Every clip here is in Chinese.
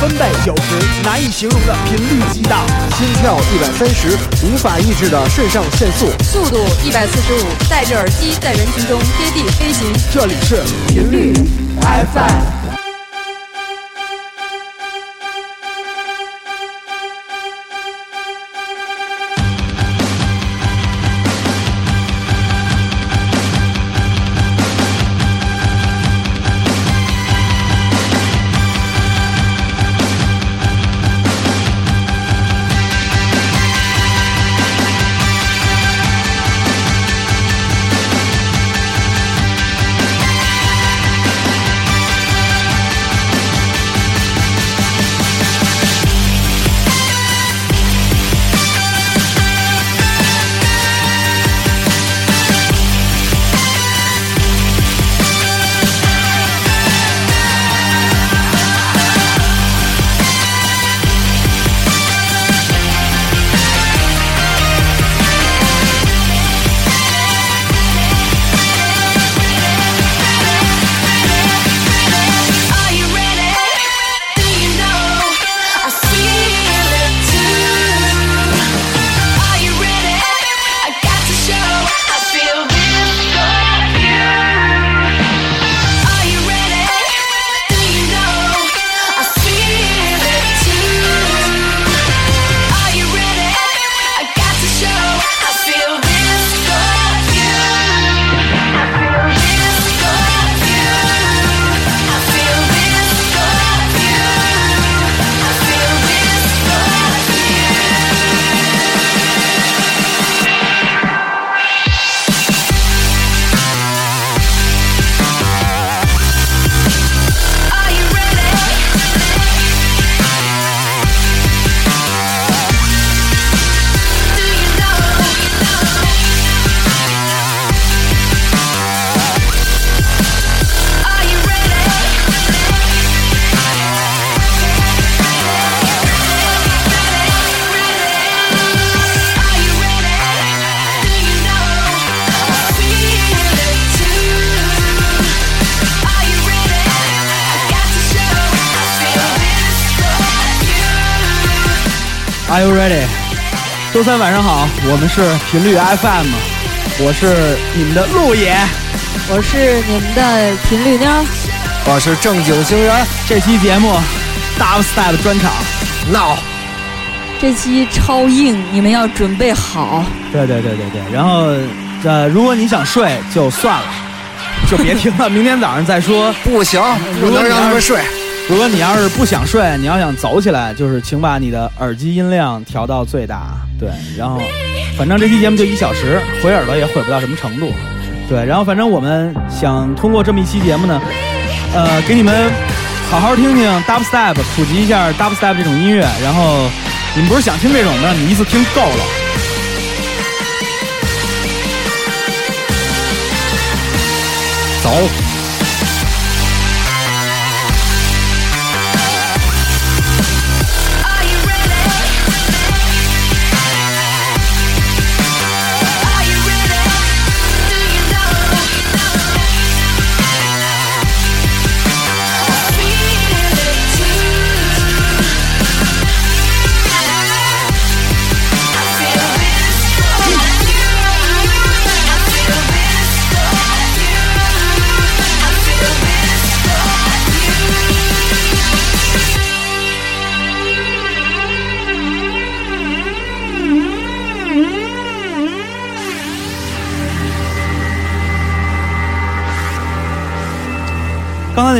分贝有时难以形容的频率激荡，心跳一百三十无法抑制的肾上腺素，速度一百四十五，戴着耳机在人群中贴地飞行。这里是频率 FM。周三晚上好，我们是频率 FM，我是你们的路野，我是你们的频率妞，我是正经星人。这期节目 Double Step 专场，闹，这期超硬，你们要准备好。对对对对对，然后呃，如果你想睡就算了，就别听了，明天早上再说。不行，不能让他们睡。如果你要是不想睡，你要想走起来，就是请把你的耳机音量调到最大，对，然后反正这期节目就一小时，毁耳朵也毁不到什么程度，对，然后反正我们想通过这么一期节目呢，呃，给你们好好听听 dubstep，普及一下 dubstep 这种音乐，然后你们不是想听这种的，你一次听够了，走。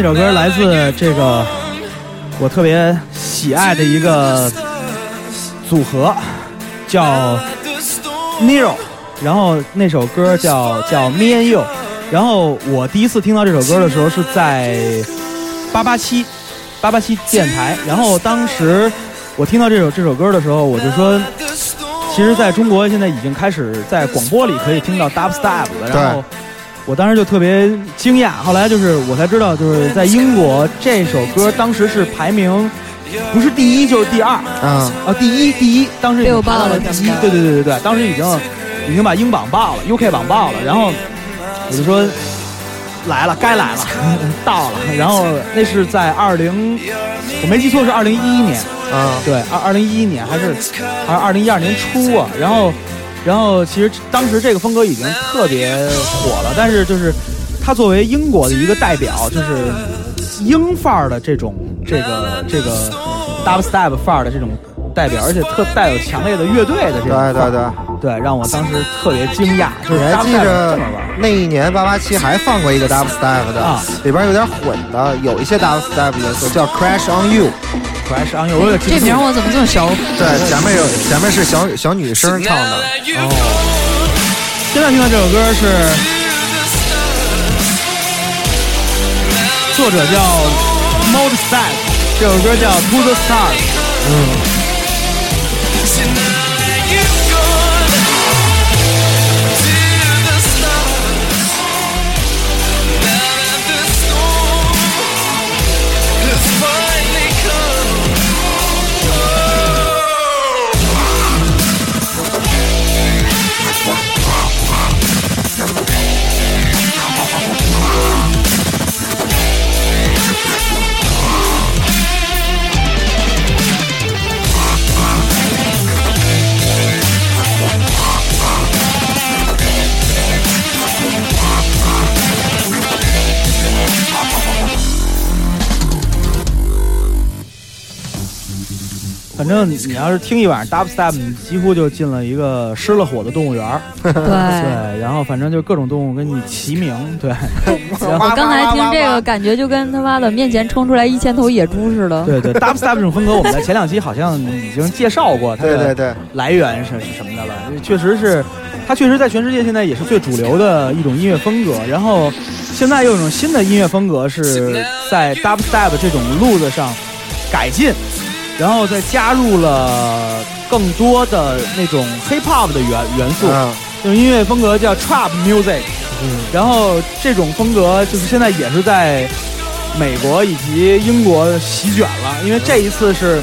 那首歌来自这个我特别喜爱的一个组合，叫 Nero，然后那首歌叫叫 Me and You，然后我第一次听到这首歌的时候是在八八七八八七电台，然后当时我听到这首这首歌的时候，我就说，其实在中国现在已经开始在广播里可以听到 Dubstep 了，然后。我当时就特别惊讶，后来就是我才知道，就是在英国这首歌当时是排名，不是第一就是第二嗯啊第一第一，当时已经报了第一，对对对对对，当时已经已经把英榜爆了，UK 榜爆了，然后我就说，来了，该来了，到了。然后那是在二零，我没记错是二零一一年，啊，对，二二零一一年还是还是二零一二年初啊。然后，然后其实当时这个风格已经特别火了，但是就是他作为英国的一个代表，就是英范儿的这种这个这个 dubstep 范儿的这种代表，而且特带有强烈的乐队的这种对对对。对，让我当时特别惊讶，就是你还记着。那一年八八七还放过一个 dubstep 的，啊里边有点混的，有一些 dubstep 元素，叫 Crash on You。Crash on You，我有点记不清这名我怎么这么熟？对，前面有前面是小小女生唱的，哦现在听到这首歌是作者叫 Mod Stack，这首歌叫 To the Stars。反正你你要是听一晚上 dubstep，你几乎就进了一个失了火的动物园儿。对，对，然后反正就各种动物跟你齐名。对，然 后我刚才听这个，感觉就跟他妈的面前冲出来一千头野猪似的。对对 dubstep 这种风格，我们在前两期好像已经介绍过它的对对对，来源是是什么的了。确实是，它确实在全世界现在也是最主流的一种音乐风格。然后现在又有一种新的音乐风格是在 dubstep 这种路子上改进，然后再加入了更多的那种 hip hop 的元元素。嗯，这种音乐风格叫 trap music，嗯，然后这种风格就是现在也是在美国以及英国席卷了，因为这一次是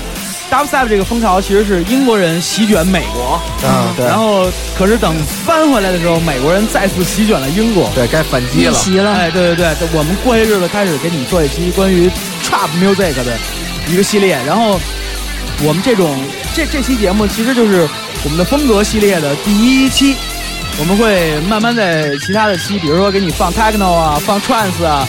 dubstep 这个风潮其实是英国人席卷美国，啊，对。然，后可是等翻回来的时候，美国人再次席卷了英国。对该反击了，了，哎，对对对，我们过些日子开始给你做一期关于 trap music 的一个系列，然后我们这种这这期节目其实就是我们的风格系列的第一期，我们会慢慢在其他的期，比如说给你放 techno 啊，放 trance 啊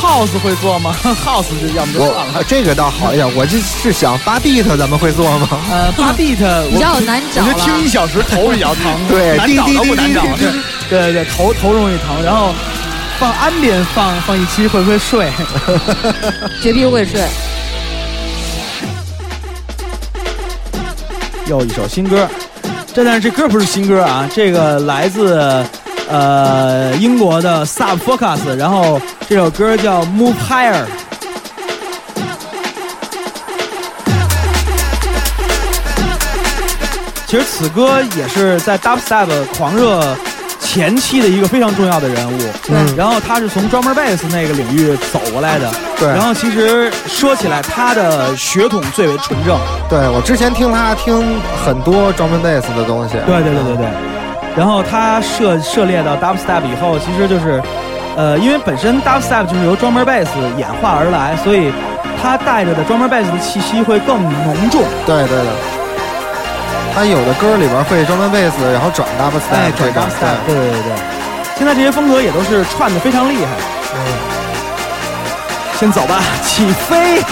，house 会做吗？house 就要么就算了。这个倒好一点，我就是想八 beat 咱们会做吗？呃，八 beat 比较难找我觉得听一。小时头比较疼，对难找都不难找对对对，头头容易疼，然后放安边放放一期会不会睡？绝逼会睡。又一首新歌，这但是这歌不是新歌啊，这个来自呃英国的 Sub Focus，然后这首歌叫 Move Higher。其实此歌也是在 Dubstep 狂热前期的一个非常重要的人物，嗯。然后他是从 drummer bass 那个领域走过来的，对然后其实说起来，他的血统最为纯正，对我之前听他听很多 drum and bass 的东西，对对对对对。然后他涉涉猎到 dubstep 以后，其实就是，呃，因为本身 dubstep 就是由 drummer bass 演化而来，所以他带着的 drummer bass 的气息会更浓重。对对对，他有的歌里边会 drum bass，然后转 dubstep，哎，转 dubstep，对对对对。现在这些风格也都是串的非常厉害。嗯，先走吧，起飞。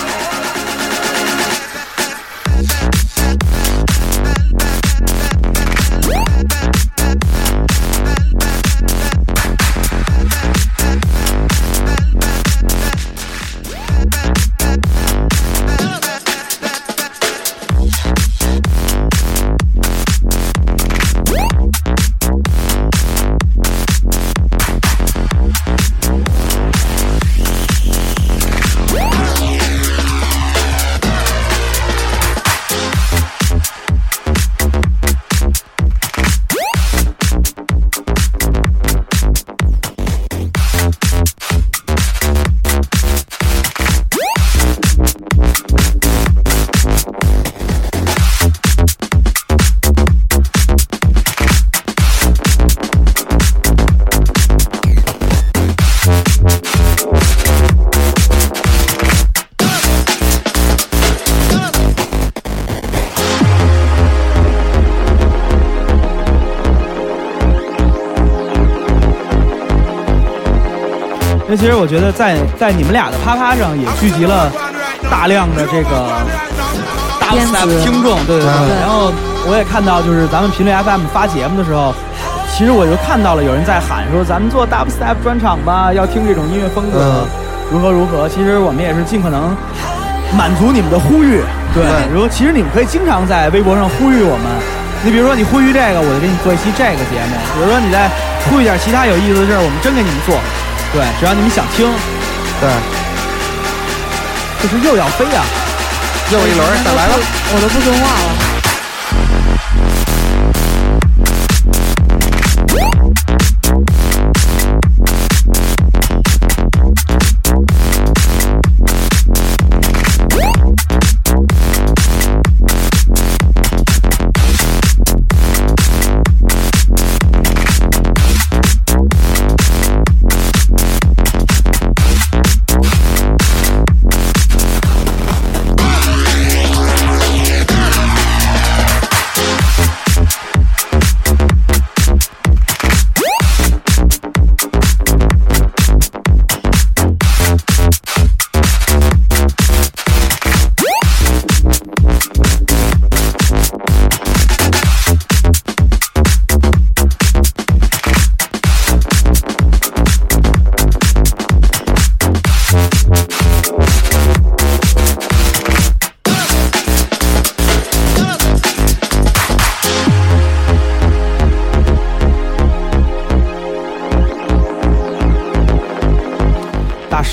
其实我觉得在在你们俩的啪啪上也聚集了大量的这个大编 step 听众，对对对。对然后我也看到，就是咱们频率 FM 发节目的时候，其实我就看到了有人在喊说，咱们做 dubstep 专场吧，要听这种音乐风格，嗯如何如何。其实我们也是尽可能满足你们的呼吁，对。对如果其实你们可以经常在微博上呼吁我们，你比如说你呼吁这个，我就给你做一期这个节目；比如说你再呼吁点其他有意思的事儿，我们真给你们做。对，只要你们想听，对，这是又要飞啊！又一轮再来了。我都不说话了。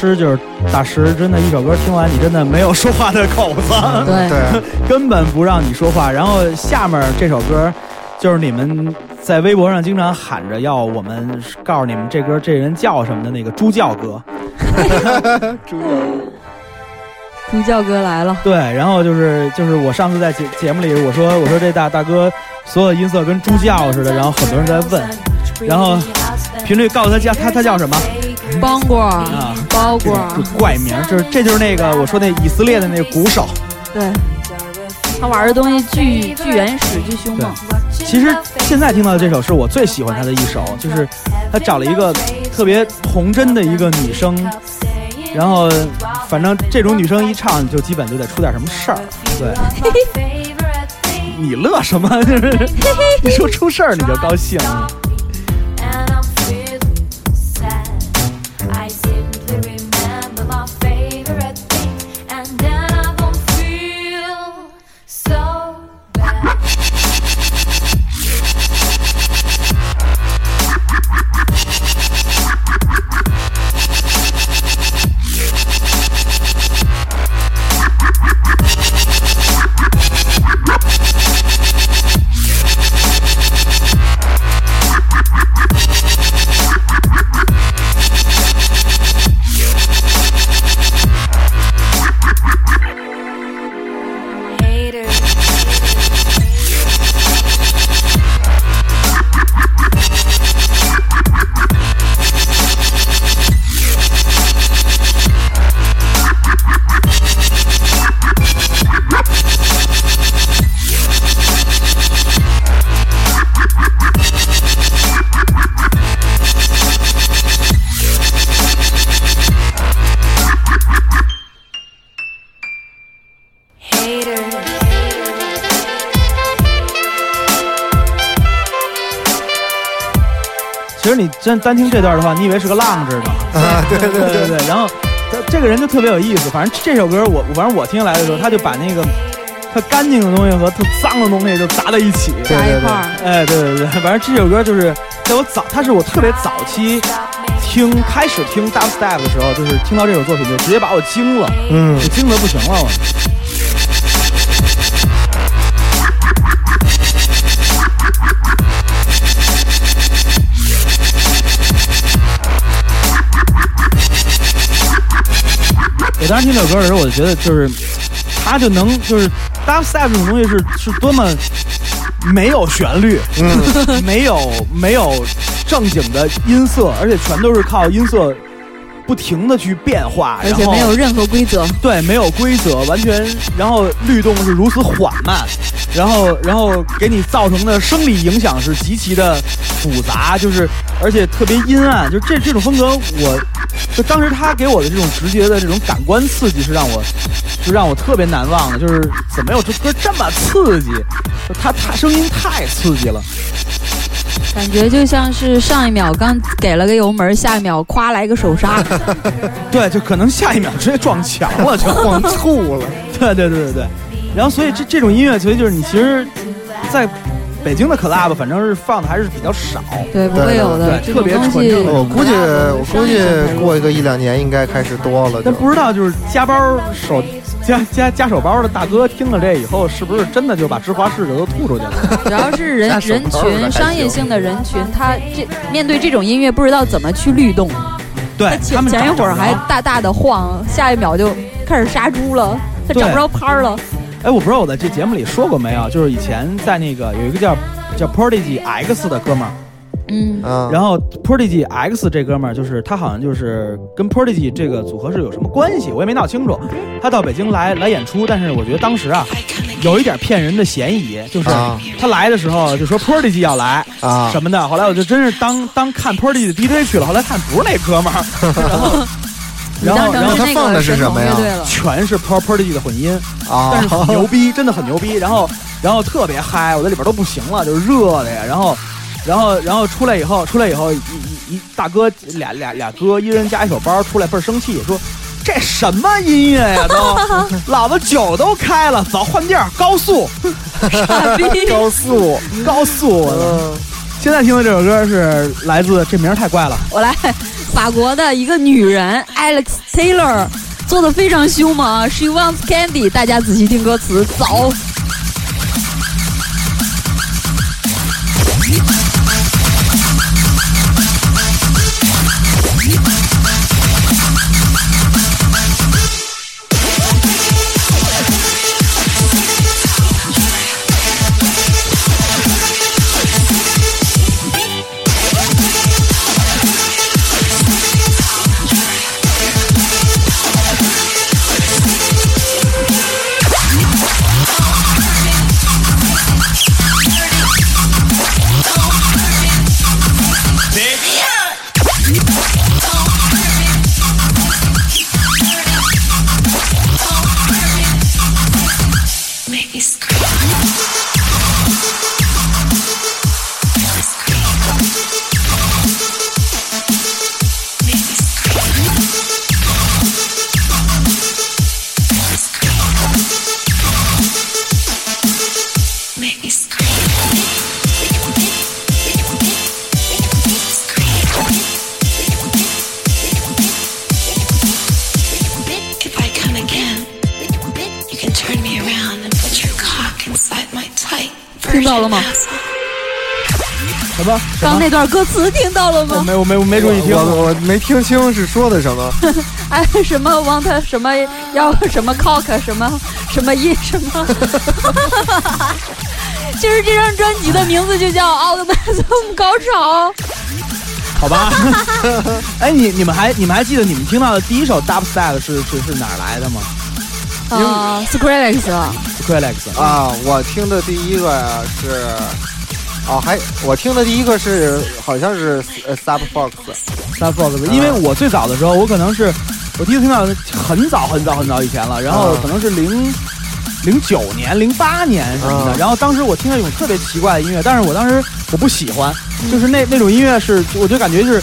师就是大师，真的，一首歌听完你真的没有说话的口子，对，根本不让你说话。然后下面这首歌，就是你们在微博上经常喊着要我们告诉你们这歌这人叫什么的那个猪叫哥。猪叫哥来了，对，然后就是就是我上次在节节目里我说我说这大大哥所有音色跟猪叫似的，然后很多人在问，然后频率告诉他叫他他叫什么邦果啊？包果，这怪名，就是这就是那个我说那以色列的那个鼓手。对，他玩的东西巨巨原始、巨凶猛。其实现在听到的这首是我最喜欢他的一首，就是他找了一个特别童真的一个女生，然后反正这种女生一唱就基本就得出点什么事儿。对，你乐什么？就 是你说出事儿你就高兴。单听这段的话，你以为是个浪子呢。啊，对对对对对，然后他这个人就特别有意思。反正这首歌我反正我听下来的时候，他就把那个特干净的东西和特脏的东西就砸在一起。对砸一块儿，哎，对对对，反正这首歌就是在我早，他是我特别早期听开始听 dubstep 的时候，就是听到这首作品就直接把我惊了，嗯就惊得不行了我。当时听这首歌的时候，我就觉得就是，他就能就是 dubstep 这种东西是是多么没有旋律，嗯，没有没有正经的音色，而且全都是靠音色不不停的去变化，而且没有任何规则。对，没有规则，完全，然后律动是如此缓慢，然后然后给你造成的生理影响是极其的复杂，就是而且特别阴暗，就这这种风格我，就当时他给我的这种直觉的这种感官刺激是让我，就让我特别难忘的，就是怎么有这歌这么刺激，就他他声音太刺激了，感觉就像是上一秒刚给了个油门，下一秒夸来个手刹。对，就可能下一秒直接撞墙了，就晃吐了。对对对对对，然后所以这这种音乐，所以就是你其实在北京的 club 反正是放的还是比较少，对，不会有的特别。纯正的我估计，我估计过一个一两年应该开始多了。但不知道就是加班手夹夹夹手包的大哥听了这以后，是不是真的就把芝华士的都吐出去了？主要是人人群商业性的人群，他这面对这种音乐不知道怎么去律动。对他前们前一会儿还大大的晃，下一秒就开始杀猪了，他找不着拍儿了。哎，我不知道我在这节目里说过没有，就是以前在那个有一个叫叫 Prodigy X 的哥们儿，嗯，嗯，然后 Prodigy X 这哥们儿就是他好像就是跟 Prodigy 这个组合是有什么关系，我也没闹清楚。他到北京来来演出，但是我觉得当时啊有一点骗人的嫌疑，就是啊他来的时候就说 Prodigy 要来啊什么的，后来我就真是当当看 Prodigy 的 DJ 去了，后来看不是那哥们儿，然后然后然后他放的是什么呀。全是 Pro Prodigy 的混音。啊，但是很牛逼，真的很牛逼。然后，然后特别嗨，我在里边都不行了，就是热的呀。然后，然后，然后出来以后，出来以后，一一一大哥俩俩俩哥，一人夹一手包，出来倍儿生气，说这什么音乐呀都，老子酒都开了，走换地儿，高速，傻逼。高速，高速。嗯，现在听的这首歌是来自这名儿太怪了，我来，法国的一个女人 Alex Taylor 做的非常凶猛，She wants candy，大家仔细听歌词，走。那段歌词听到了吗？我没我没我没注意听。我我没听清是说的什么。哎，什么 want 什么要什么 cock 什么什么音什么，就是这张专辑的名字就叫《Orgasm 高潮》。好吧。哎，你你们还你们还记得你们听到的第一首 dubstep 是是是哪儿来的吗啊 s c r e l e x？Skrillex 啊，我听的第一个呀是，哦，还我听的第一个是好像是呃 Sub Fox，s u b Fox，因为我最早的时候，我可能是我第一次听到很早很早很早以前了，然后啊可能是零零九年、零八年什么的，啊然后当时我听到一种特别奇怪的音乐，但是我当时我不喜欢，就是那那种音乐是，我就感觉是。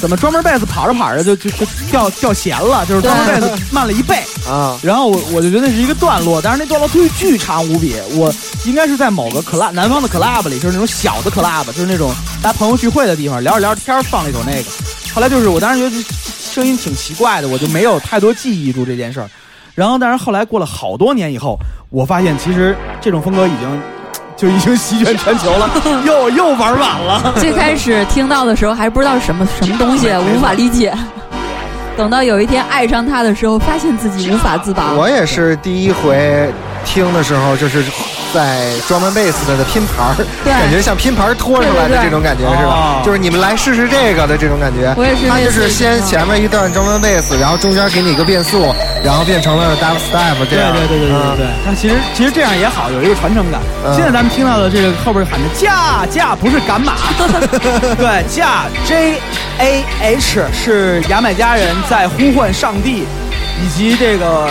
怎么专门贝斯跑着跑着就就就掉掉弦了，就是专门贝斯慢了一倍，啊，然后我我就觉得那是一个段落，但是那段落巨巨长无比。我应该是在某个 club 南方的 club 里，就是那种小的 club，就是那种大家朋友聚会的地方，聊着聊着天儿放了一首那个。后来就是我当时觉得这声音挺奇怪的，我就没有太多记忆住这件事儿。然后但是后来过了好多年以后，我发现其实这种风格已经就已经席卷全球了，又又玩晚了。最开始听到的时候还不知道是什么什么东西，无法理解。等到有一天爱上他的时候，发现自己无法自拔。我也是第一回听的时候，就是在 drum and bass 的拼盘儿，对感觉像拼盘儿拖出来的对对对这种感觉是哦吧？就是你们来试试这个的这种感觉。我也是他就是先前面一段 drum and bass，然后中间给你一个变速，然后变成了 dub step 这对样。对对对对嗯对，它其实其实这样也好，有一个传承感。嗯现在咱们听到的这个后边喊的驾驾不是赶马，对驾 J A H 是牙买加人在呼唤上帝，以及这个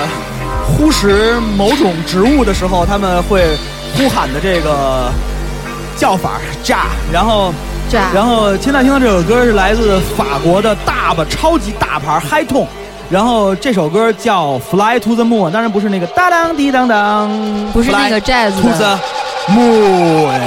呼食某种植物的时候，他们会呼喊的这个叫法炸，然后。这样然后现在听到这首歌是来自法国的大吧超级大牌 High Tone，然后这首歌叫 Fly to the Moon，当然不是那个当当滴当当，不是那个 jazz to 的 the Moon。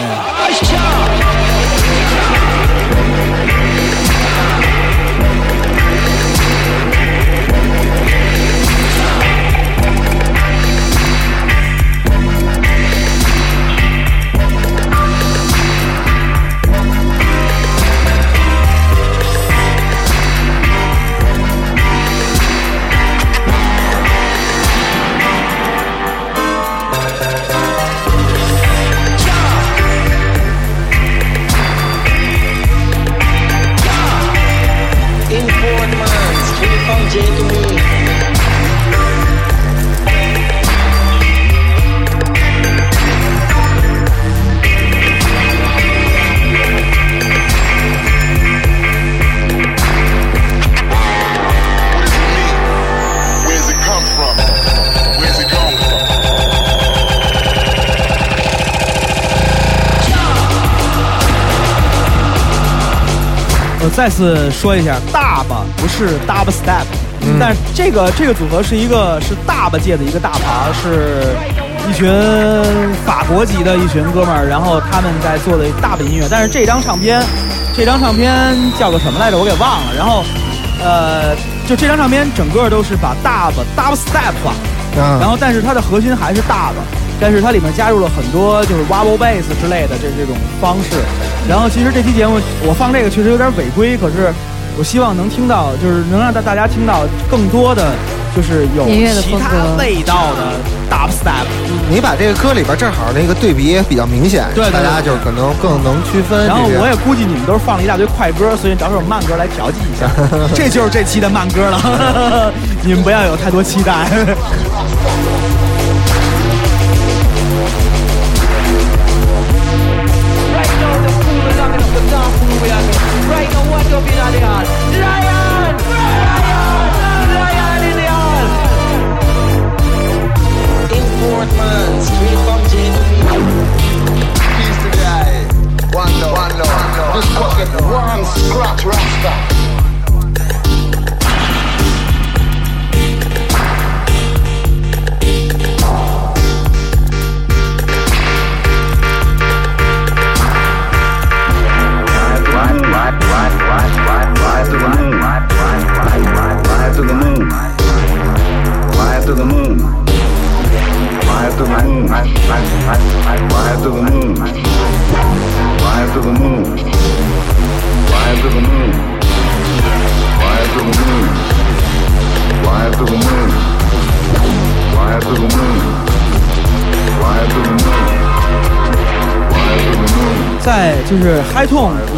再次说一下，大吧不是 dub step，、但是这个这个组合是一个是大吧界的一个大牌，是一群法国籍的一群哥们儿，然后他们在做的大吧音乐。但是这张唱片，这张唱片叫个什么来着？我给忘了。然后，呃，就这张唱片整个都是把 dub step 化，嗯然后但是它的核心还是大吧，但是它里面加入了很多就是 wobble bass 之类的这这种方式。然后其实这期节目我放这个确实有点违规，可是我希望能听到，就是能让大大家听到更多的就是有其他味道的 dubstep。你把这个歌里边正好那个对比也比较明显，对大家就可能更能区分。然后我也估计你们都是放了一大堆快歌，所以找首慢歌来调剂一下。这就是这期的慢歌了，你们不要有太多期待。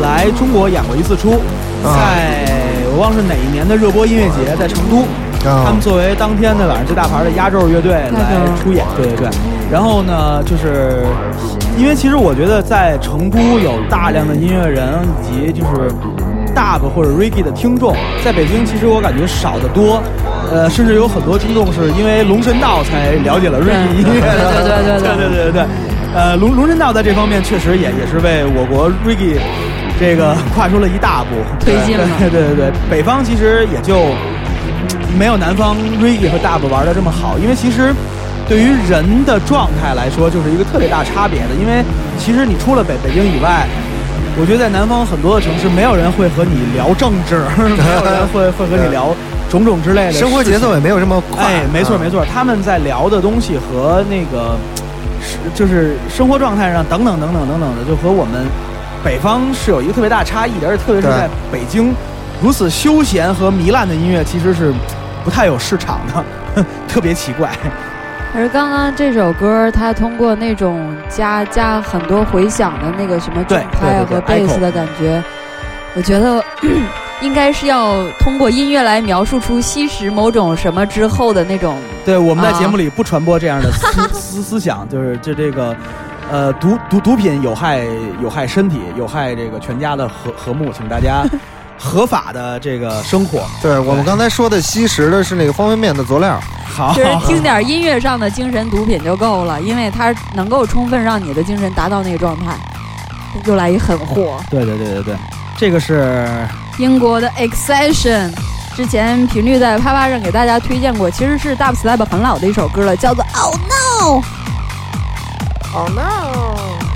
来中国演过一次出，在我忘了是哪一年的热播音乐节，在成都，啊他们作为当天的晚上最大牌的压轴乐队来出演，对对对。然后呢，就是因为其实我觉得在成都有大量的音乐人以及就是 Dub 或者 Reggae 的听众，在北京其实我感觉少得多。呃，甚至有很多听众是因为龙神道才了解了 Reggae 音乐对对对对对对 对对。呃，龙龙神道在这方面确实也也是为我国 reggae 这个 跨出了一大步，推进了对对对对，北方其实也就没有南方 reggae 和 dub 玩的这么好，因为其实对于人的状态来说，就是一个特别大差别的。因为其实你除了北北京以外，我觉得在南方很多的城市，没有人会和你聊政治，没有人会会和你聊种种之类的生活节奏也没有这么快。哎，没错啊没错，他们在聊的东西和那个是就是生活状态上等等等等等等的，就和我们北方是有一个特别大差异的，而且特别是在北京，如此休闲和糜烂的音乐其实是不太有市场的，特别奇怪。而刚刚这首歌，它通过那种加加很多回响的那个什么对重拍啊和贝斯的感觉，我觉得 应该是要通过音乐来描述出吸食某种什么之后的那种。对，我们在啊节目里不传播这样的思 思思想，就是就这个，呃，毒毒毒品有害有害身体，有害这个全家的和和睦，请大家 合法的这个生活。对我们刚才说的吸食的是那个方便面的佐料，好就是听点音乐上的精神毒品就够了，因为它能够充分让你的精神达到那个状态。又来一狠货，对对对对对，这个是英国的 Accession，之前频率在啪啪上给大家推荐过，其实是 Dubstep 很老的一首歌了，叫做 Oh No。Oh no！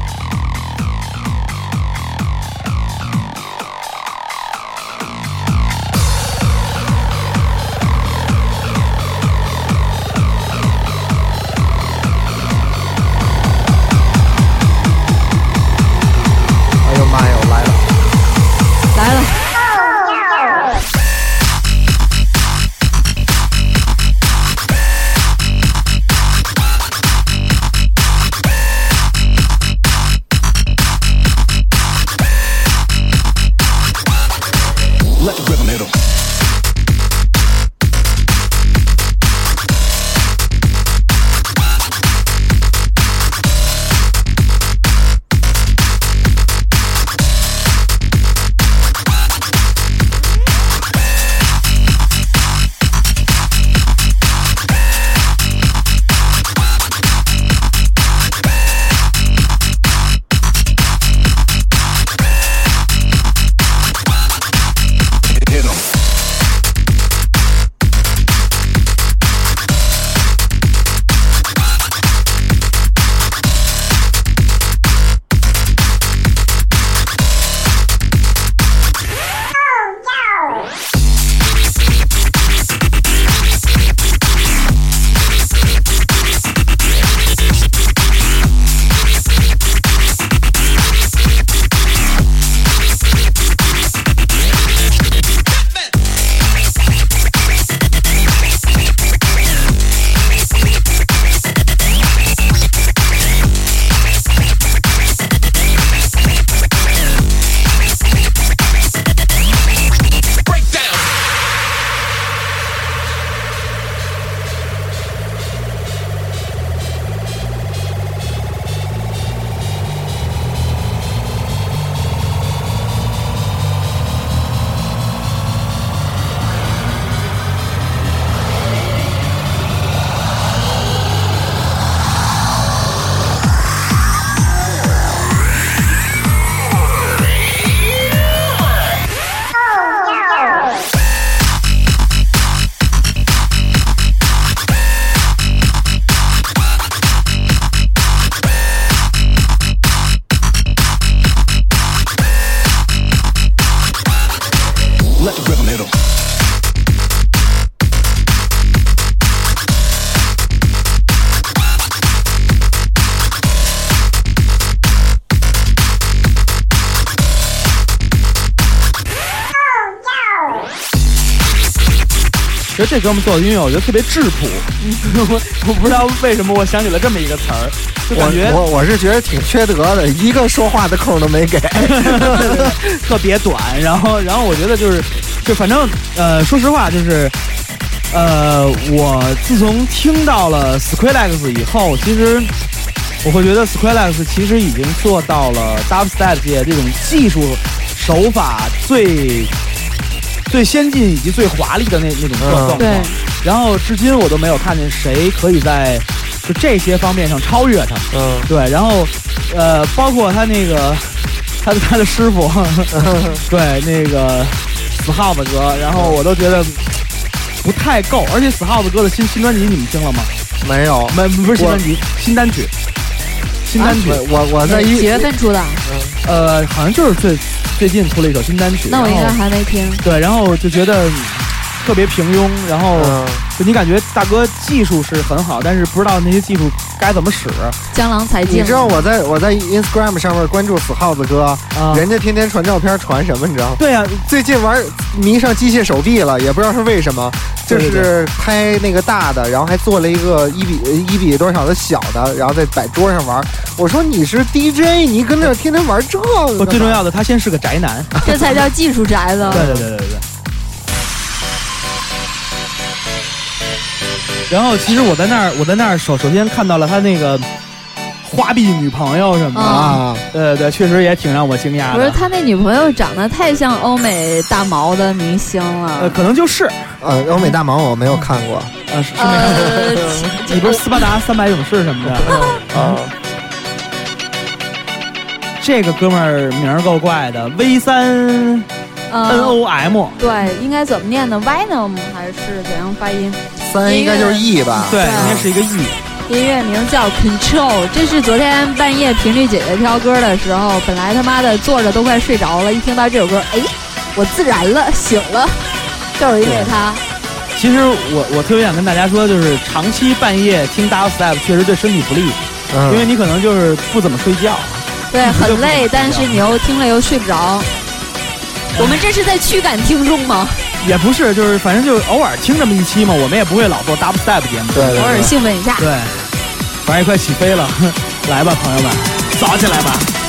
这哥们做的音乐，我觉得特别质朴。我 我不知道为什么我想起了这么一个词儿，就感觉我我我是觉得挺缺德的，一个说话的空都没给。特别短。然后，然后我觉得就是，就反正呃，说实话就是，呃，我自从听到了 Skrillex 以后，其实我会觉得 Skrillex 其实已经做到了 Dubstep 界这种技术手法最最先进以及最华丽的那那种状状况。对，然后至今我都没有看见谁可以在就这些方面上超越他。嗯，对，然后呃，包括他那个他的他的师傅，对那个死耗子哥，然后我都觉得不太够，而且死耗子哥的新新专辑你们听了吗？没有。没不是新专辑，新单曲，新单曲，我我我在一几月份出的？呃，好像就是最最近出了一首新单曲，那我应该然后还没听。对，然后就觉得特别平庸，然后嗯就你感觉大哥技术是很好，但是不知道那些技术该怎么使。江郎才尽。你知道我在我在 Instagram 上面关注死耗子哥，啊人家天天传照片，传什么？你知道吗？对呀、最近玩迷上机械手臂了，也不知道是为什么，这对对是拍那个大的，然后还做了一个一比一比多少的小的，然后再摆桌上玩。我说你是 DJ，你跟那儿天天玩这个，不，最重要的，他先是个宅男。这才叫技术宅子。对对对对对对。然后其实我在那儿，我在那儿首首先看到了他那个花臂女朋友什么的，啊，对对对，确实也挺让我惊讶不是。他那女朋友长得太像欧美大毛的明星了呃，可能就是，呃，欧美大毛我没有看过呃，是是没有。呃，你不是斯巴达三百勇士什么的？啊，这个哥们儿名儿够怪的，V 三 N 呃，O M，对，应该怎么念呢？Venom 还是怎样发音？三应该就是 E 吧？对应该是一个 E。音乐名叫 Control，这是昨天半夜频率姐姐挑歌的时候，本来他妈的坐着都快睡着了，一听到这首歌，哎，我自然了，醒了，就是因为他。其实我我特别想跟大家说，就是长期半夜听 Dubstep 确实对身体不利，嗯，因为你可能就是不怎么睡觉。对，很累，但是你又听了又睡不着。我们这是在驱赶听众吗？也不是，就是反正就偶尔听这么一期嘛，我们也不会老做 dubstep 节目。对对偶尔，兴奋一下。对，反正快起飞了，来吧，朋友们，扫起来吧。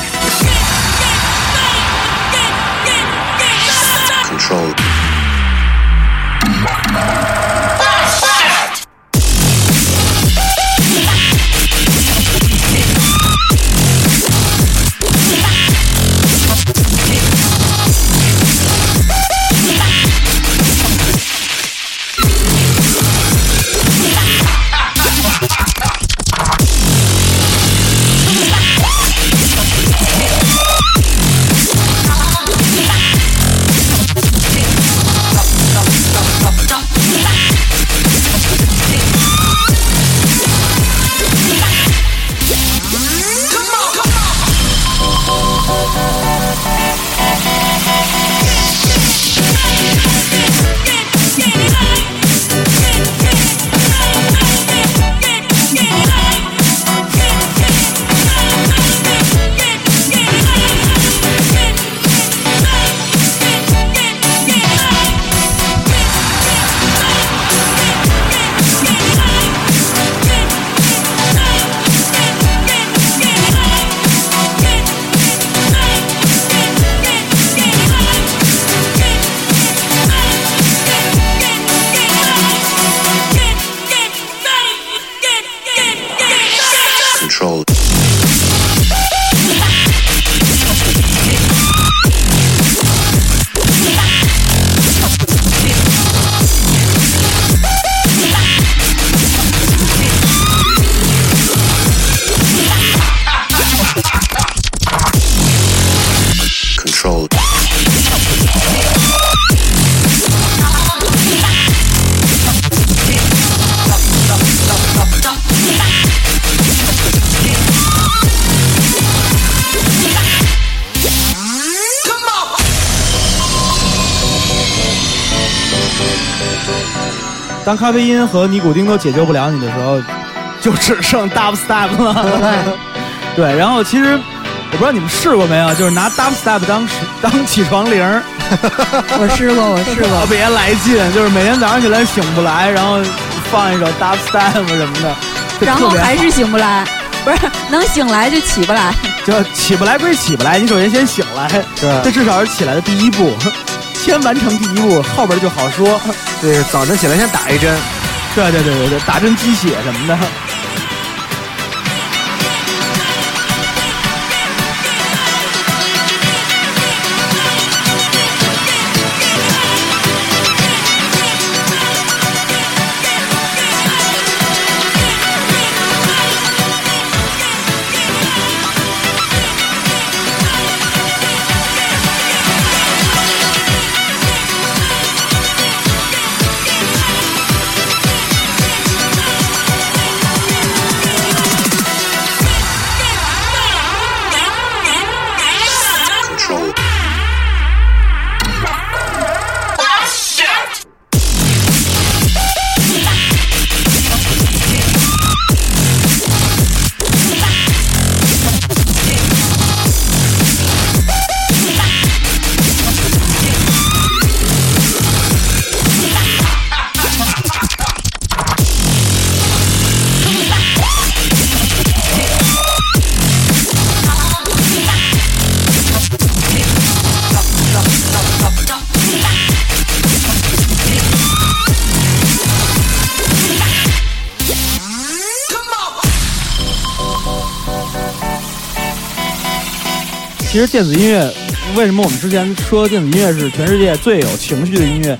当咖啡因和尼古丁都解救不了你的时候，就只剩 dubstep 了。对，然后其实我不知道你们试过没有，就是拿 dubstep 当当起床铃儿，我试过，我试过特。别来劲。就是每天早上起来醒不来，然后放一首 dubstep 什么的，然后还是醒不来，不是能醒来就起不来。就起不来归起不来，你首先先醒来，对这至少是起来的第一步。先完成第一步，后边就好说。对，早晨起来先打一针，对对对对对，打针鸡血什么的。电子音乐为什么我们之前说电子音乐是全世界最有情绪的音乐？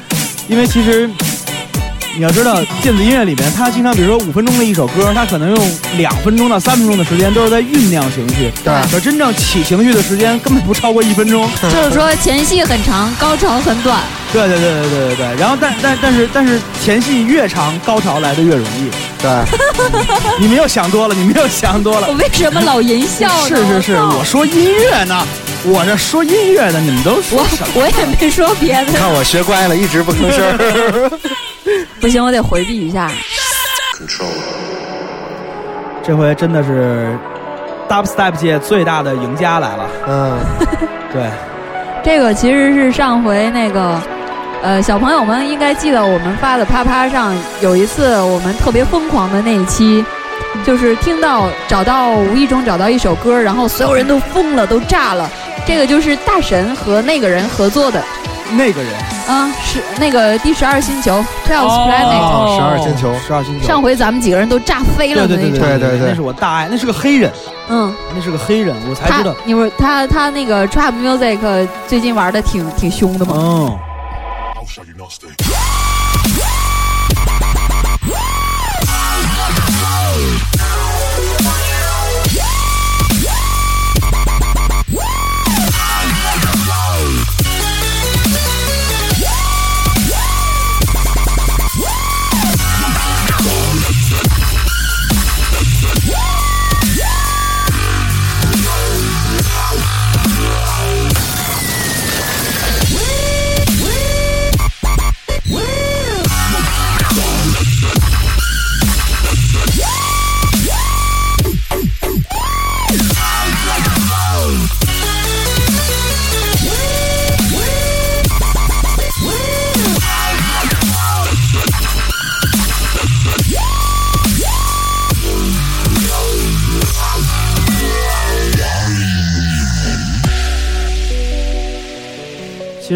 因为其实你要知道，电子音乐里面，它经常比如说五分钟的一首歌，它可能用两分钟到三分钟的时间都是在酝酿情绪，对可真正起情绪的时间根本不超过一分钟。就是说前戏很长，高潮很短。对对对对对对对。然后但但但是但是前戏越长，高潮来的越容易。对，你们又想多了，你们又想多了我。为什么老淫笑呢？是是是，我说音乐呢，我这说音乐呢，你们都说我什么？我也没说别的，看我学乖了，一直不吭声儿。不行，我得回避一下。这回真的是 dubstep 界最大的赢家来了。嗯，对，这个其实是上回那个，呃，小朋友们应该记得我们发的啪啪上有一次我们特别疯狂的那一期，就是听到找到无意中找到一首歌，然后所有人都疯了，都炸了。这个就是大神和那个人合作的，那个人啊，是那个第十二星球 Twelve Planet。十二星球十二星球。上回咱们几个人都炸飞了对对对的那场，对对对那是我大爱，那是个黑人，嗯，那是个黑人，我才他知道。你不是他他那个 Trap Music 最近玩的挺挺凶的吗？嗯，其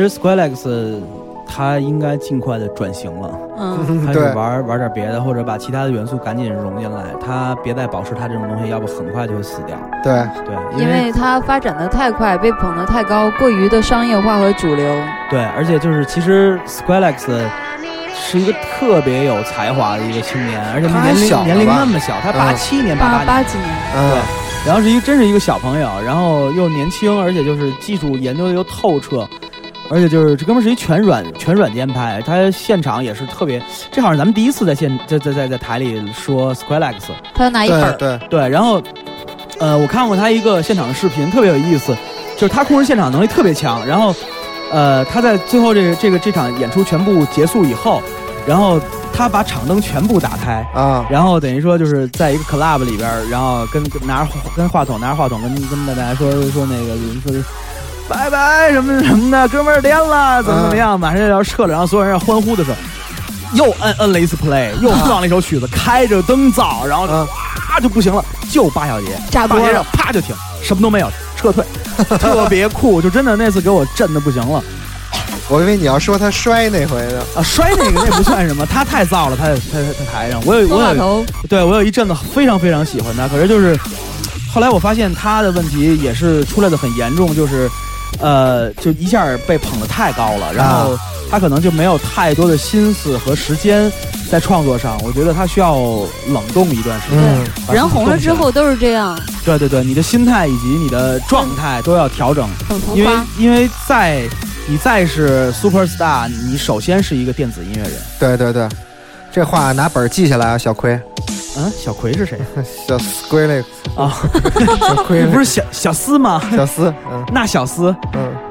实 Skrillex 他应该尽快的转型了，嗯，开始玩玩点别的，或者把其他的元素赶紧融进来。他别再保持他这种东西，要不很快就会死掉。对，对，因为它发展的太快，被捧得太高，过于的商业化和主流。对，而且就是其实 Squillex 是一个特别有才华的一个青年，而且他年龄年龄那么小，他嗯八七年八八八几年，嗯，然后是一个真是一个小朋友，然后又年轻，而且就是技术研究的又透彻。而且就是这哥们是一全软全软件派，他现场也是特别，这好像咱们第一次在现在在在在台里说 Skrillex，他拿一本对儿，对，对，然后，呃，我看过他一个现场的视频，特别有意思，就是他控制现场能力特别强。然后，呃，他在最后这个这个这场演出全部结束以后，然后他把场灯全部打开，啊，然后等于说就是在一个 club 里边，然后跟跟拿着跟话筒拿着话筒跟跟大家说说那个说是。拜拜什么什么的，哥们儿颠了，怎么怎么样，马上就要撤了，然后所有人要欢呼的时候，又摁摁了一次 play，又放了一首曲子，开着灯造，然后嗯哇就不行了，就八小节，炸锅了。八小节啪就停，什么都没有，撤退，特别酷，就真的那次给我震的不行了。我以为你要说他摔那回呢。啊！摔那个那不算什么，他太燥了，他在他在台上，我有我有，对我有一阵子非常非常喜欢他，可是就是后来我发现他的问题也是出来的很严重，就是呃，就一下被捧得太高了，然后啊他可能就没有太多的心思和时间在创作上。我觉得他需要冷冻一段时间。人红了之后都是这样，对对对，你的心态以及你的状态都要调整，因为很浮夸。因为在你再是 super star，你首先是一个电子音乐人。对对对，这话拿本儿记下来啊，小葵，嗯，小葵是谁 小 Skrillex 啊？小葵不是小小司吗？小司，嗯那小司。嗯。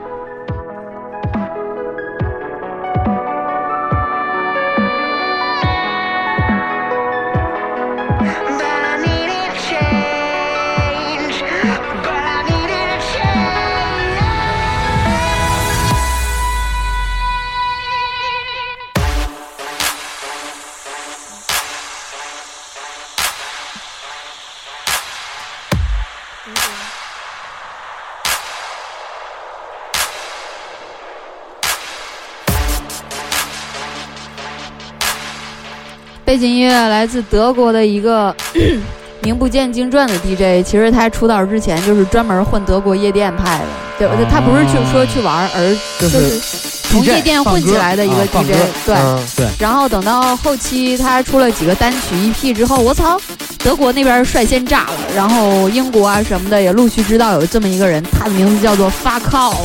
背景音乐来自德国的一个 名不见经传的 DJ，其实他出道之前就是专门混德国夜店派的，对，哦。他不是去说去玩，而就就是是从夜店混起来的一个 DJ，对。然后等到后期他出了几个单曲 EP 之后，我操，德国那边率先炸了，然后英国啊什么的也陆续知道有这么一个人，他的名字叫做 Fuck Off。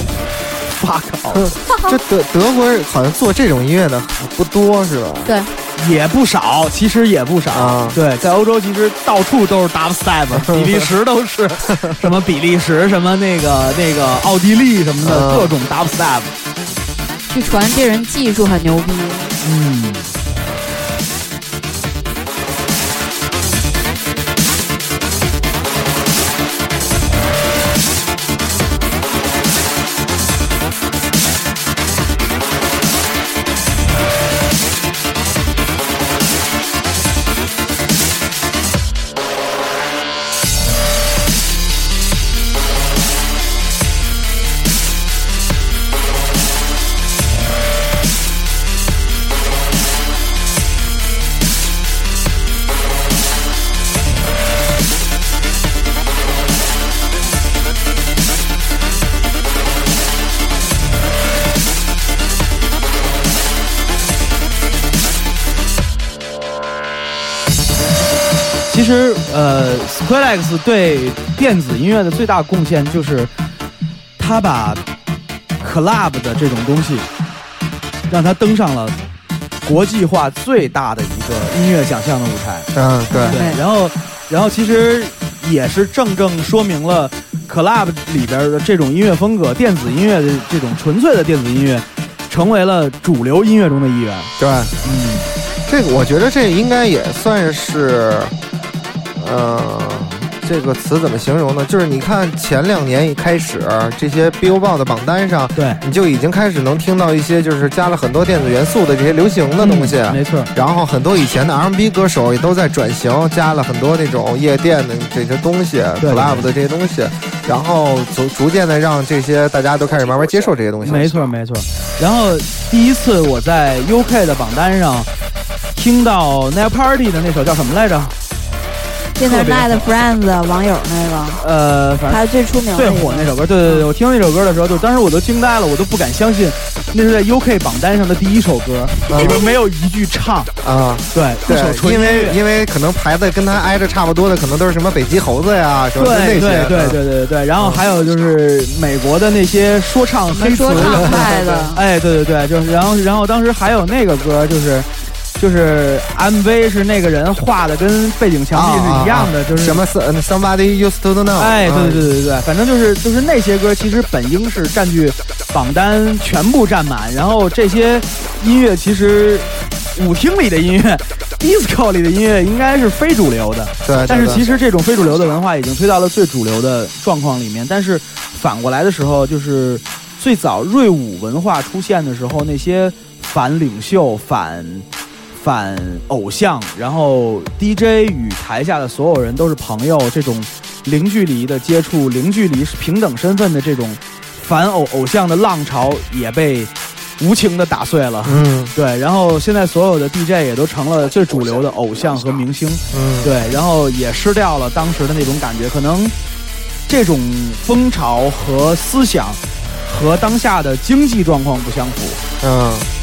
发考这 德德国人好像做这种音乐的不多是吧？对，也不少，其实也不少。啊。对，在欧洲其实到处都是 dubstep，比利时都是，什么比利时，什么那个那个奥地利什么的，嗯。各种 dubstep。据传这人技术很牛逼，嗯，呃，Skrillex 对电子音乐的最大贡献就是，他把 club 的这种东西，让他登上了国际化最大的一个音乐奖项的舞台。嗯，对，对，然后，然后其实也是正正说明了 club 里边的这种音乐风格，电子音乐的这种纯粹的电子音乐，成为了主流音乐中的一员。对，嗯，这个我觉得这应该也算是，呃，这个词怎么形容呢？就是你看前两年一开始，这些 Billboard 的榜单上，对，你就已经开始能听到一些就是加了很多电子元素的这些流行的东西。嗯没错。然后很多以前的 R&B 歌手也都在转型，加了很多那种夜店的这些东西，club 的这些东西，然后逐逐渐的让这些大家都开始慢慢接受这些东西。没错，没错。然后第一次我在 UK 的榜单上听到 Night Party 的那首叫什么来着？Dinner Night Friends 网友那个，呃，反正他最出名的最火那首歌，对对对，我听那首歌的时候，就当时我都惊呆了，我都不敢相信，那是在 UK 榜单上的第一首歌，里边没有一句唱，啊，对，一首对，因。为因为可能排在跟他挨着差不多的，可能都是什么北极猴子呀，什么那些。对对对嗯对对对，然后还有就是美国的那些说唱黑词说唱派的，哎，对对对，就是然后然后当时还有那个歌，就是就是 MV 是那个人画的，跟背景墙壁是一样的，就是什么 some- somebody used to know。哎，对嗯对对对对，反正就是就是那些歌，其实本应是占据榜单全部占满，然后这些音乐其实舞厅里的音乐、disco 里的音乐应该是非主流的，对对但是其实这种非主流的文化已经推到了最主流的状况里面。但是反过来的时候，就是最早瑞舞文化出现的时候，那些反领袖、反反偶像，然后 DJ 与台下的所有人都是朋友，这种零距离的接触、零距离是平等身份的这种反偶偶像的浪潮也被无情的打碎了。嗯对，然后现在所有的 DJ 也都成了最主流的偶像和明星，嗯，对，然后也失掉了当时的那种感觉，可能这种风潮和思想和当下的经济状况不相符。嗯。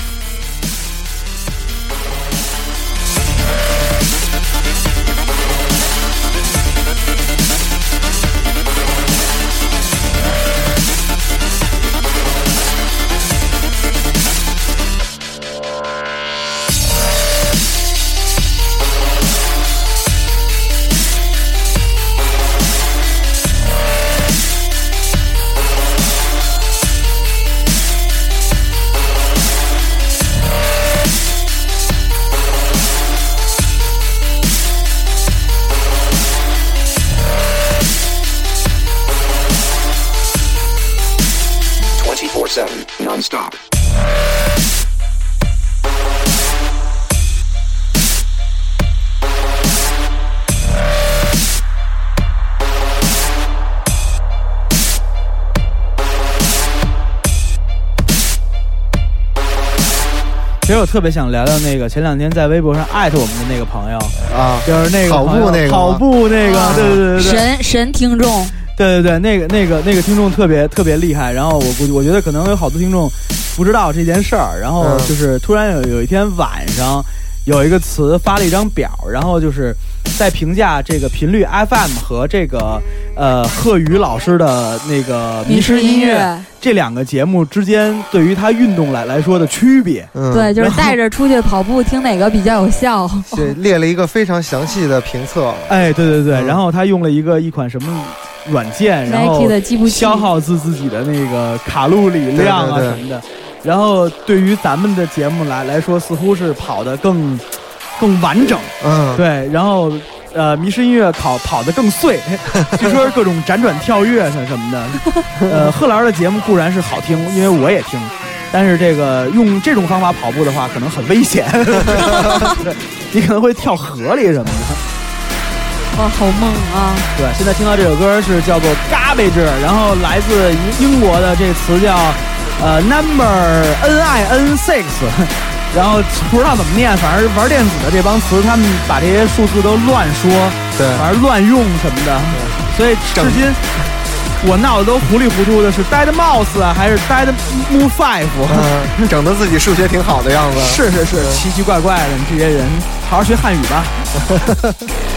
实我特别想聊聊那个前两天在微博上艾特我们的那个朋友，啊，就是那个跑步那个跑步那个，对对对对对，神神听众，对对对，那个那个那个听众特别特别厉害，然后我估计我觉得可能有好多听众不知道这件事儿，然后嗯。就是突然有有一天晚上，有一个词发了一张表，然后就是在评价这个频率 FM 和这个呃贺宇老师的那个迷失音乐这两个节目之间对于他运动来来说的区别。嗯，对，就是带着出去跑步，听哪个比较有效？对，列了一个非常详细的评测。哎，对对对，嗯然后他用了一个一款什么软件，然后消耗自自己的那个卡路里量啊对对对什么的，然后对于咱们的节目来来说，似乎是跑得更更完整，嗯，对，然后。呃，迷失音乐跑跑得更碎，据说各种辗转跳跃什什么的。呃，贺老师的节目固然是好听，因为我也听，但是这个用这种方法跑步的话，可能很危险，你可能会跳河里什么的。哇，好梦啊！对，现在听到这首歌是叫做 Garbage，然后来自英英国的这个词叫呃 Number N I N Six，然后不知道怎么念，反正玩电子的这帮词，他们把这些数字都乱说，对反正乱用什么的，所以至今我闹得都糊里糊涂的，是 Dead Mouse 啊，还是 Dead Moon Five？、嗯，整的自己数学挺好的样子。是是是，奇奇怪怪的，你这些人，好好学汉语吧。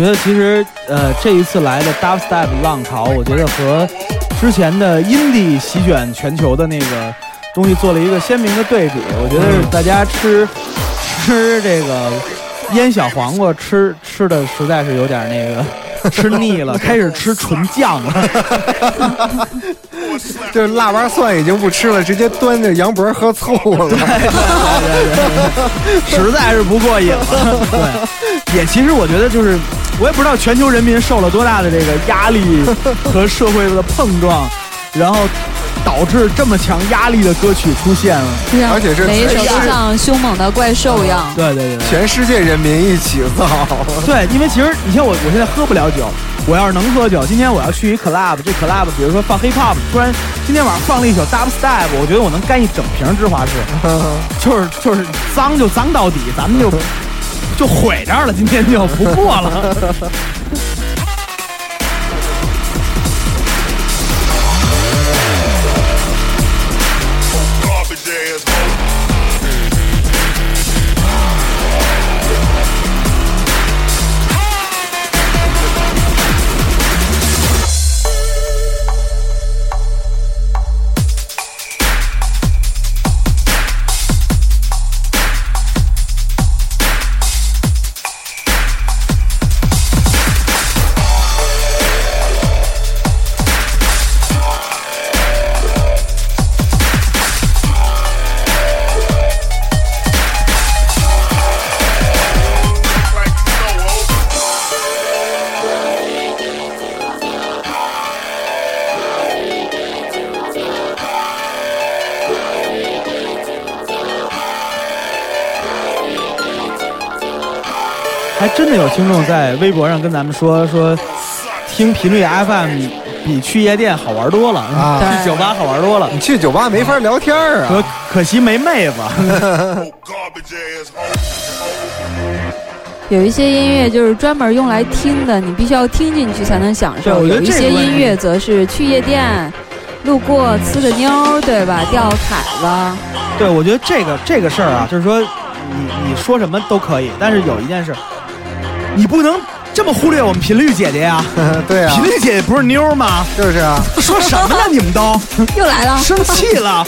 觉得其实呃这一次来的 dubstep 浪潮，我觉得和之前的 indie 席卷全球的那个东西做了一个鲜明的对比。我觉得大家吃吃这个腌小黄瓜吃吃的实在是有点那个吃腻了，开始吃纯酱了。就是腊八蒜已经不吃了，直接端着杨博喝醋了。实在是不过瘾了。对，也其实我觉得就是，我也不知道全球人民受了多大的这个压力和社会的碰撞，然后导致这么强压力的歌曲出现了。而且是每一首都像凶猛的怪兽一样。对对对全世界人民一起造。对，因为其实你像我，我现在喝不了酒，我要是能喝酒，今天我要去一 club，这 club 比如说放 hip hop，突然今天晚上放了一首 dubstep，我觉得我能干一整瓶芝华士，就是就是脏就脏到底，咱们就就毁这儿了，今天就不过了。听众在微博上跟咱们说说，听频率 FM 比去夜店好玩多了啊去酒吧好玩多了。你去酒吧没法聊天啊可啊。可惜没妹子，有一些音乐就是专门用来听的，你必须要听进去才能享受；我觉得有一些音乐则是去夜店。路过呲个妞，对吧？钓凯子，对我觉得这个这个事儿啊，就是说你你说什么都可以，但是有一件事，你不能这么忽略我们频率姐姐呀。对啊频，率姐姐不是妞儿吗？就是啊。说什么呢？你们都 又来了。生气了。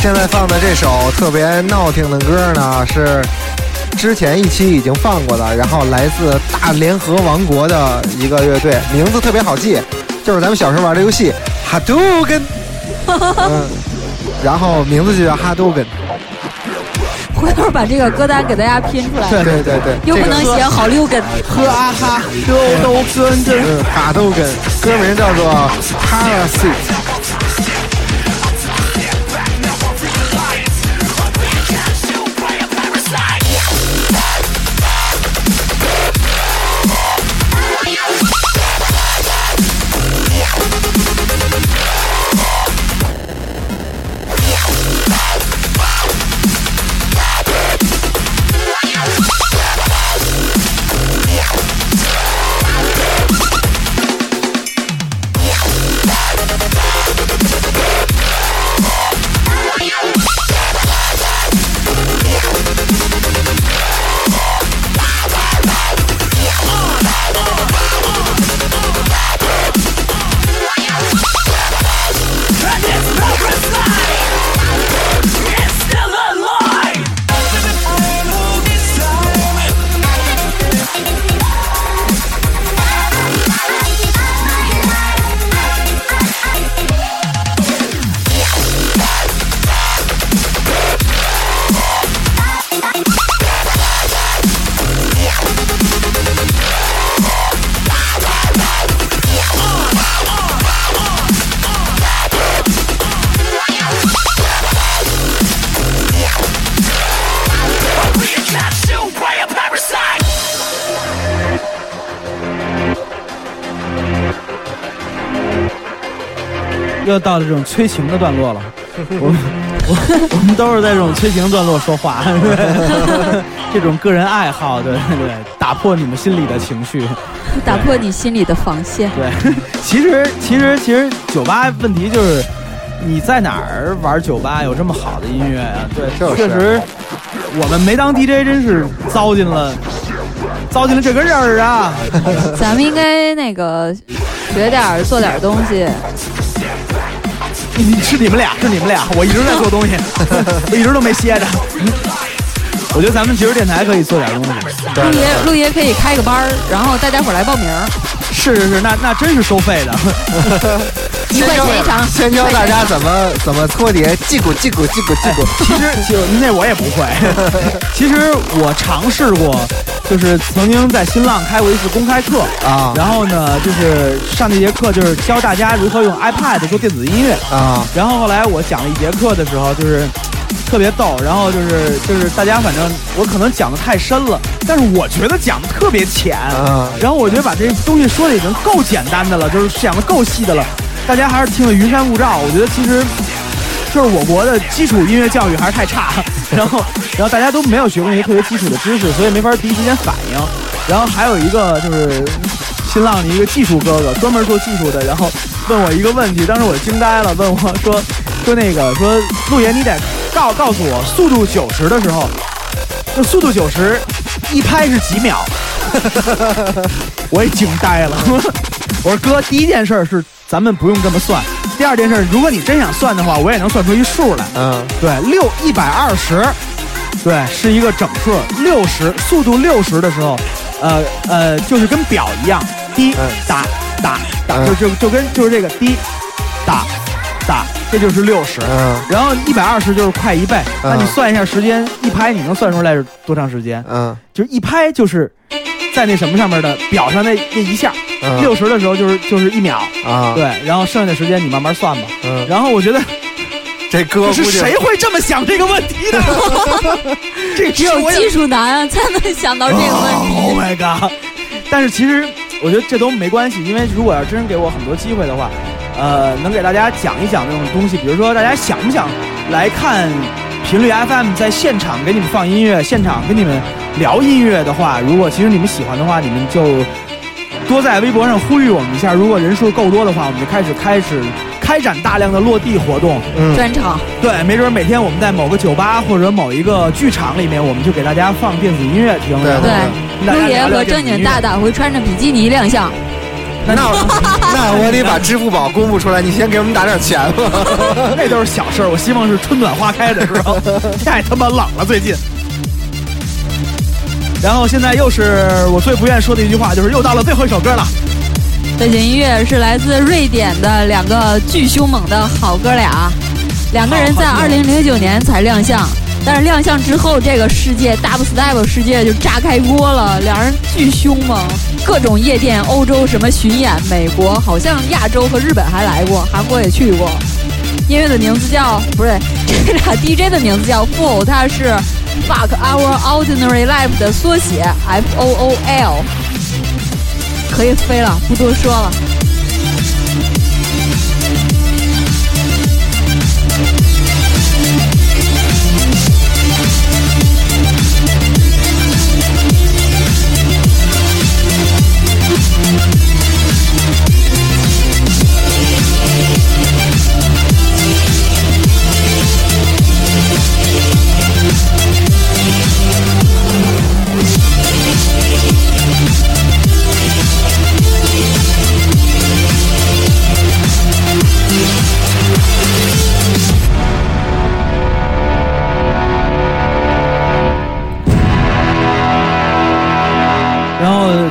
现在放的这首特别闹听的歌呢，是之前一期已经放过的，然后来自大联合王国的一个乐队，名字特别好记，就是咱们小时候玩的游戏哈杜根。嗯，然后名字就叫哈豆根。回头把这个歌单给大家拼出来。对对对对，又不能写好六根。喝啊哈，都都跟着。嗯，哈豆根，歌名叫做 Parasite。又到了这种催情的段落了。我们我我们都是在这种催情段落说话，这种个人爱好，对对，打破你们心里的情绪。打破你心里的防线。对，其实其实其实酒吧问题就是你在哪儿玩酒吧有这么好的音乐啊？对，就是确实我们没当 DJ 真是糟践了，糟践了这个人儿啊！咱们应该那个学点儿，做点东西。你是你们俩，是你们俩，我一直在做东西，我一直都没歇着。我觉得咱们其实电台可以做点东西。陆爷，陆爷可以开个班儿，然后大家伙儿来报名，是是是，那那真是收费的。一块钱一场。先教大家怎么怎么搓碟，击鼓击鼓击鼓击鼓。其实其实那我也不会。其实我尝试过，就是曾经在新浪开过一次公开课啊然后呢，就是上这节课就是教大家如何用 iPad 做电子音乐。啊，然后后来我讲了一节课的时候，就是特别逗，然后就是就是大家反正我可能讲的太深了，但是我觉得讲的特别浅。嗯然后我觉得把这东西说的已经够简单的了，就是讲的够细的了，大家还是听得云山雾罩。我觉得其实就是我国的基础音乐教育还是太差，然后然后大家都没有学过那些特别基础的知识，所以没法第一时间反应。然后还有一个就是新浪的一个技术哥哥，专门做技术的，然后问我一个问题，当时我惊呆了，问我说说那个说陆岩，你得告告诉我速度九十的时候，那速度九十一拍是几秒？我也惊呆了。我说哥，第一件事是咱们不用这么算，第二件事，如果你真想算的话，我也能算出一数来。嗯对，六一百二十，对，是一个整数。六十速度六十的时候，呃呃，就是跟表一样，滴嗯打打打，嗯就就就跟就是这个滴打打，这就是六十。嗯然后一百二十就是快一倍，那你嗯算一下时间，一拍你能算出来是多长时间？嗯就是一拍就是在那什么上面的表上那那一下，嗯，六十的时候就是就是一秒，啊，对，然后剩下的时间你慢慢算吧。嗯然后我觉得这歌估计是谁会这么想这个问题呢？这只有技术男才能想到这个问题。Oh my god！但是其实我觉得这都没关系，因为如果要真给我很多机会的话，呃，能给大家讲一讲这种东西，比如说大家想不想来看频率 FM 在现场给你们放音乐，现场跟你们聊音乐的话，如果其实你们喜欢的话，你们就多在微博上呼吁我们一下。如果人数够多的话，我们就开始开始开展大量的落地活动。嗯，专场，对，没准每天我们在某个酒吧或者某一个剧场里面，我们就给大家放电子音乐听。对对，陆爷和正经大大会穿着比基尼亮相。那 那我 那我得把支付宝公布出来，你先给我们打点钱吧。那都是小事儿，我希望是春暖花开的时候。太他妈冷了，最近。然后现在又是我最不愿说的一句话，就是又到了最后一首歌了。背景音乐是来自瑞典的两个巨凶猛的好哥俩，两个人在二零零九年才亮相，但是亮相之后，这个世界 dubstep 世界就炸开锅了，两人巨凶猛，各种夜店，欧洲什么巡演，美国好像亚洲和日本还来过，韩国也去过。音乐的名字叫不是这俩 DJ 的名字叫 Fool，它是 Fuck Our Ordinary Life 的缩写 F O O L。可以飞了，不多说了。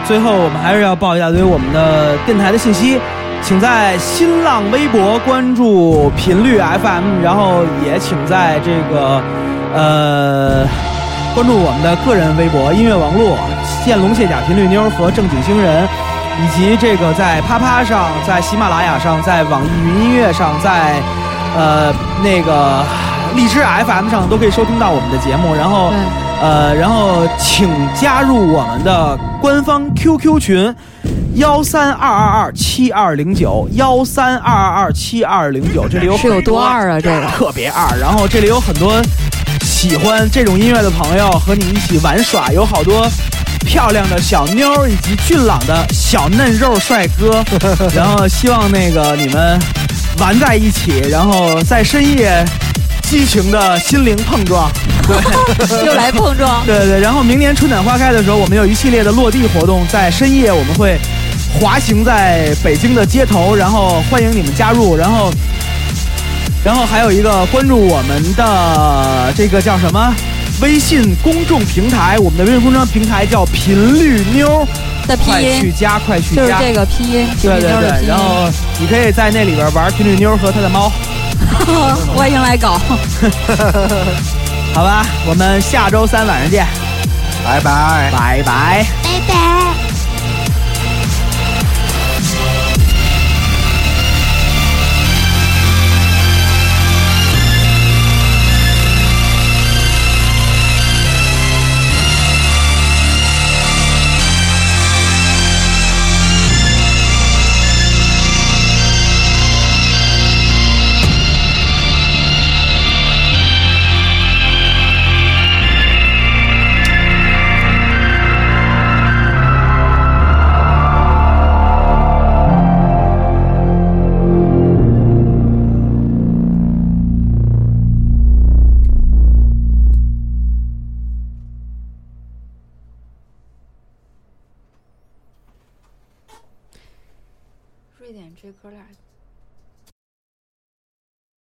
最后我们还是要报一大堆我们的电台的信息，请在新浪微博关注频率 FM，然后也请在这个呃关注我们的个人微博音乐网络见龙卸甲频率妞和正经星人，以及这个在啪啪上、在喜马拉雅上、在网易云音乐上、在呃那个荔枝 FM 上都可以收听到我们的节目，然后。呃，然后请加入我们的官方 QQ 群，幺三二二二七二零九幺三二二二七二零九，这里有是有很多多二啊？这个特别二。然后这里有很多喜欢这种音乐的朋友和你一起玩耍，有好多漂亮的小妞儿以及俊朗的小嫩肉帅哥。然后希望那个你们玩在一起，然后在深夜激情的心灵碰撞。对。又来碰撞。对对对，然后明年春暖花开的时候，我们有一系列的落地活动，在深夜我们会滑行在北京的街头，然后欢迎你们加入，然后，然后还有一个关注我们的这个叫什么微信公众平台，我们的微信公众平台叫频率妞，的拼快去加，快去加，就是这个拼音，对对对，然后。你可以在那里边玩频率妞和它的猫，欢迎来搞。好吧，我们下周三晚上见，拜拜。拜拜。拜拜。